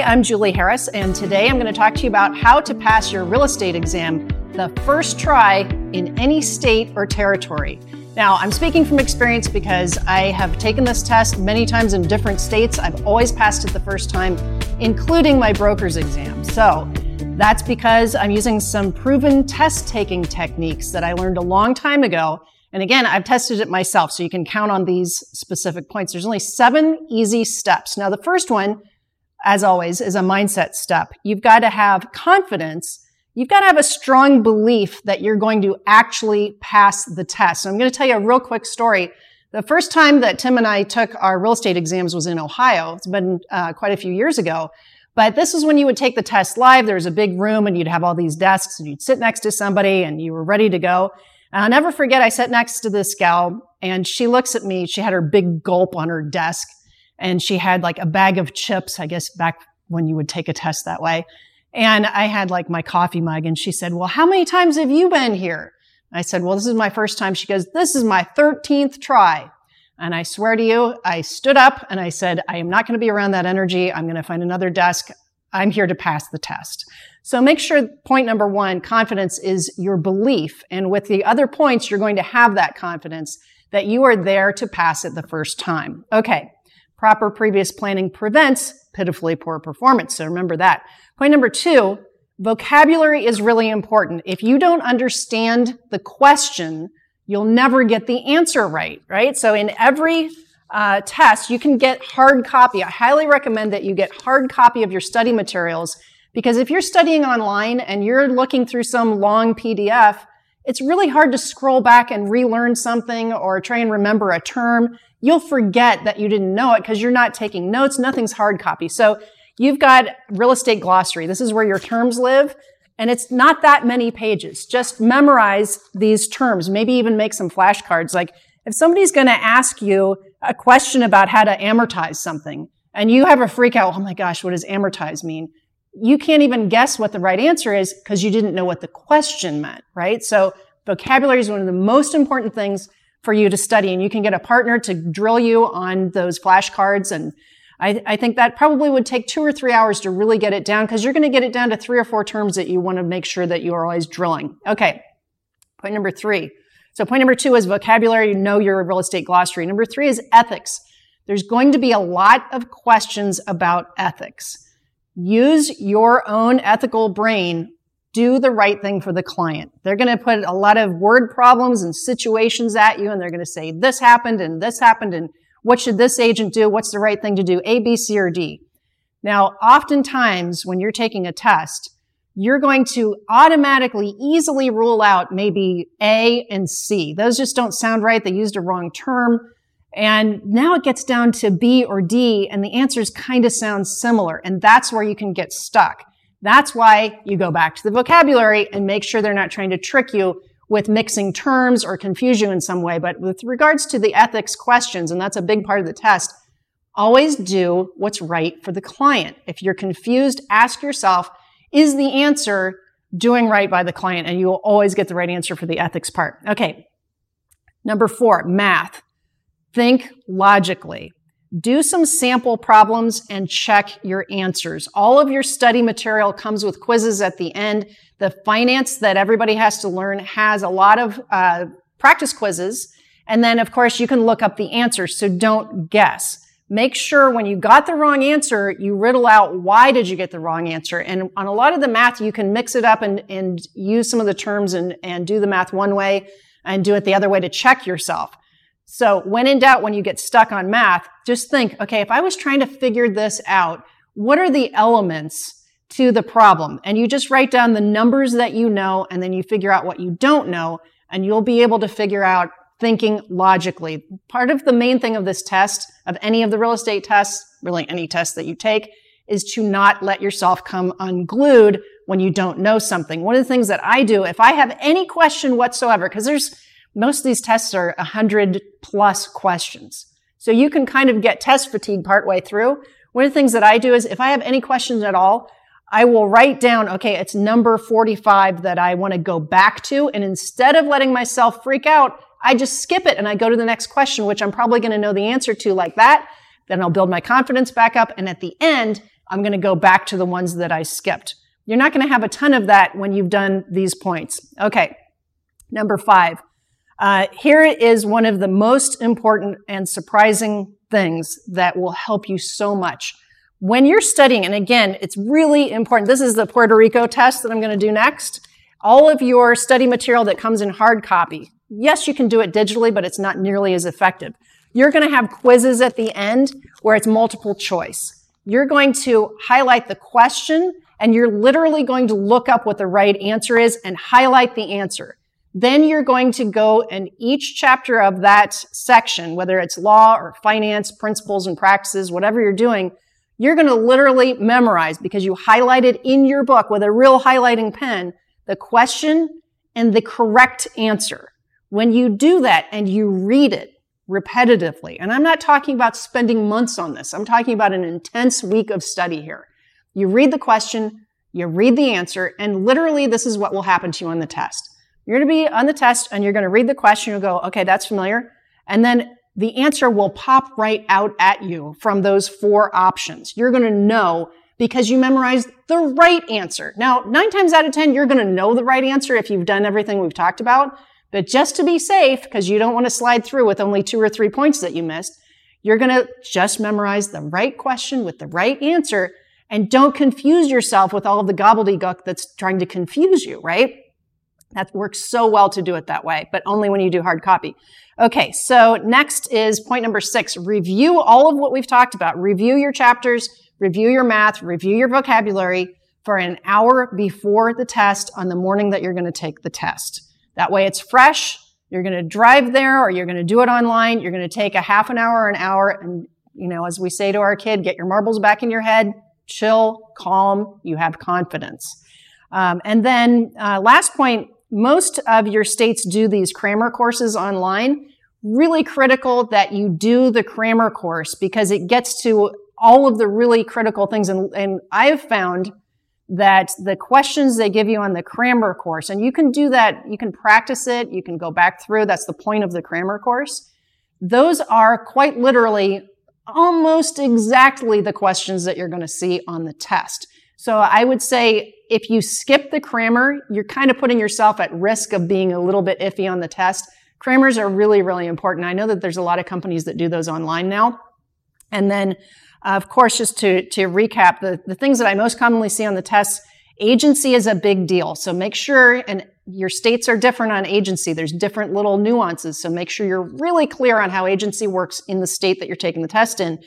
Hi, I'm Julie Harris, and today I'm going to talk to you about how to pass your real estate exam the first try in any state or territory. Now, I'm speaking from experience because I have taken this test many times in different states. I've always passed it the first time, including my broker's exam. So that's because I'm using some proven test taking techniques that I learned a long time ago. And again, I've tested it myself, so you can count on these specific points. There's only seven easy steps. Now, the first one as always, is a mindset step. You've got to have confidence. You've got to have a strong belief that you're going to actually pass the test. So I'm going to tell you a real quick story. The first time that Tim and I took our real estate exams was in Ohio. It's been uh, quite a few years ago. But this is when you would take the test live. There was a big room and you'd have all these desks and you'd sit next to somebody and you were ready to go. And I'll never forget, I sat next to this gal and she looks at me. She had her big gulp on her desk and she had like a bag of chips, I guess back when you would take a test that way. And I had like my coffee mug and she said, well, how many times have you been here? I said, well, this is my first time. She goes, this is my 13th try. And I swear to you, I stood up and I said, I am not going to be around that energy. I'm going to find another desk. I'm here to pass the test. So make sure point number one, confidence is your belief. And with the other points, you're going to have that confidence that you are there to pass it the first time. Okay. Proper previous planning prevents pitifully poor performance. So remember that. Point number two, vocabulary is really important. If you don't understand the question, you'll never get the answer right, right? So in every uh, test, you can get hard copy. I highly recommend that you get hard copy of your study materials because if you're studying online and you're looking through some long PDF, it's really hard to scroll back and relearn something or try and remember a term you'll forget that you didn't know it because you're not taking notes. Nothing's hard copy. So you've got real estate glossary. This is where your terms live. And it's not that many pages. Just memorize these terms. Maybe even make some flashcards. Like if somebody's going to ask you a question about how to amortize something and you have a freak out, oh my gosh, what does amortize mean? You can't even guess what the right answer is because you didn't know what the question meant, right? So vocabulary is one of the most important things for you to study. And you can get a partner to drill you on those flashcards. And I, I think that probably would take two or three hours to really get it down because you're going to get it down to three or four terms that you want to make sure that you are always drilling. Okay. Point number three. So point number two is vocabulary. You know your real estate glossary. Number three is ethics. There's going to be a lot of questions about ethics. Use your own ethical brain do the right thing for the client. They're going to put a lot of word problems and situations at you and they're going to say this happened and this happened and what should this agent do? What's the right thing to do? A, B, C, or D. Now, oftentimes when you're taking a test, you're going to automatically easily rule out maybe A and C. Those just don't sound right. They used a wrong term. And now it gets down to B or D and the answers kind of sound similar. And that's where you can get stuck. That's why you go back to the vocabulary and make sure they're not trying to trick you with mixing terms or confuse you in some way. But with regards to the ethics questions, and that's a big part of the test, always do what's right for the client. If you're confused, ask yourself, is the answer doing right by the client? And you will always get the right answer for the ethics part. Okay. Number four, math. Think logically. Do some sample problems and check your answers. All of your study material comes with quizzes at the end. The finance that everybody has to learn has a lot of uh, practice quizzes. And then, of course, you can look up the answers. So don't guess. Make sure when you got the wrong answer, you riddle out why did you get the wrong answer. And on a lot of the math, you can mix it up and, and use some of the terms and, and do the math one way and do it the other way to check yourself. So when in doubt, when you get stuck on math, just think, okay, if I was trying to figure this out, what are the elements to the problem? And you just write down the numbers that you know, and then you figure out what you don't know, and you'll be able to figure out thinking logically. Part of the main thing of this test, of any of the real estate tests, really any test that you take, is to not let yourself come unglued when you don't know something. One of the things that I do, if I have any question whatsoever, because there's most of these tests are 100 plus questions. So you can kind of get test fatigue partway through. One of the things that I do is if I have any questions at all, I will write down, okay, it's number 45 that I want to go back to. And instead of letting myself freak out, I just skip it and I go to the next question, which I'm probably going to know the answer to like that. Then I'll build my confidence back up. And at the end, I'm going to go back to the ones that I skipped. You're not going to have a ton of that when you've done these points. Okay. Number five. Uh, here is one of the most important and surprising things that will help you so much. When you're studying, and again, it's really important. This is the Puerto Rico test that I'm going to do next. All of your study material that comes in hard copy. Yes, you can do it digitally, but it's not nearly as effective. You're going to have quizzes at the end where it's multiple choice. You're going to highlight the question and you're literally going to look up what the right answer is and highlight the answer. Then you're going to go in each chapter of that section, whether it's law or finance, principles and practices, whatever you're doing, you're going to literally memorize because you highlighted in your book with a real highlighting pen the question and the correct answer. When you do that and you read it repetitively, and I'm not talking about spending months on this, I'm talking about an intense week of study here. You read the question, you read the answer, and literally this is what will happen to you on the test. You're going to be on the test and you're going to read the question. You'll go, okay, that's familiar. And then the answer will pop right out at you from those four options. You're going to know because you memorized the right answer. Now, nine times out of 10, you're going to know the right answer if you've done everything we've talked about. But just to be safe, because you don't want to slide through with only two or three points that you missed, you're going to just memorize the right question with the right answer and don't confuse yourself with all of the gobbledygook that's trying to confuse you, right? That works so well to do it that way, but only when you do hard copy. Okay, so next is point number six. Review all of what we've talked about. Review your chapters, review your math, review your vocabulary for an hour before the test on the morning that you're going to take the test. That way it's fresh. You're going to drive there or you're going to do it online. You're going to take a half an hour an hour and, you know, as we say to our kid, get your marbles back in your head, chill, calm, you have confidence. Um, and then uh, last point most of your states do these Crammer courses online. Really critical that you do the Crammer course because it gets to all of the really critical things. And, and I've found that the questions they give you on the Crammer course, and you can do that, you can practice it, you can go back through. That's the point of the Crammer course. Those are quite literally almost exactly the questions that you're going to see on the test. So I would say if you skip the Crammer, you're kind of putting yourself at risk of being a little bit iffy on the test. Crammers are really, really important. I know that there's a lot of companies that do those online now. And then, uh, of course, just to, to recap, the, the things that I most commonly see on the tests, agency is a big deal. So make sure, and your states are different on agency. There's different little nuances. So make sure you're really clear on how agency works in the state that you're taking the test in.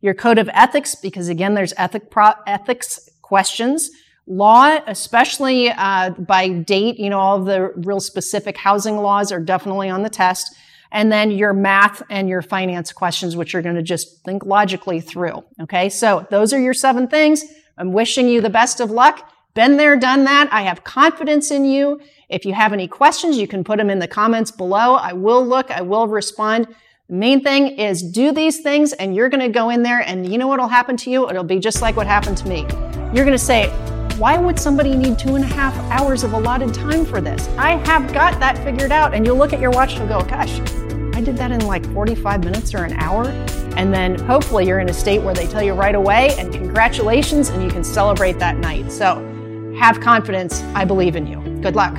Your code of ethics, because again, there's ethic pro- ethics questions. Law, especially uh, by date, you know, all of the real specific housing laws are definitely on the test. And then your math and your finance questions, which you're going to just think logically through. Okay. So those are your seven things. I'm wishing you the best of luck. Been there, done that. I have confidence in you. If you have any questions, you can put them in the comments below. I will look. I will respond. The main thing is do these things and you're going to go in there and you know what will happen to you? It'll be just like what happened to me. You're going to say, why would somebody need two and a half hours of allotted time for this? I have got that figured out. And you'll look at your watch and go, gosh, I did that in like 45 minutes or an hour. And then hopefully you're in a state where they tell you right away and congratulations and you can celebrate that night. So have confidence. I believe in you. Good luck.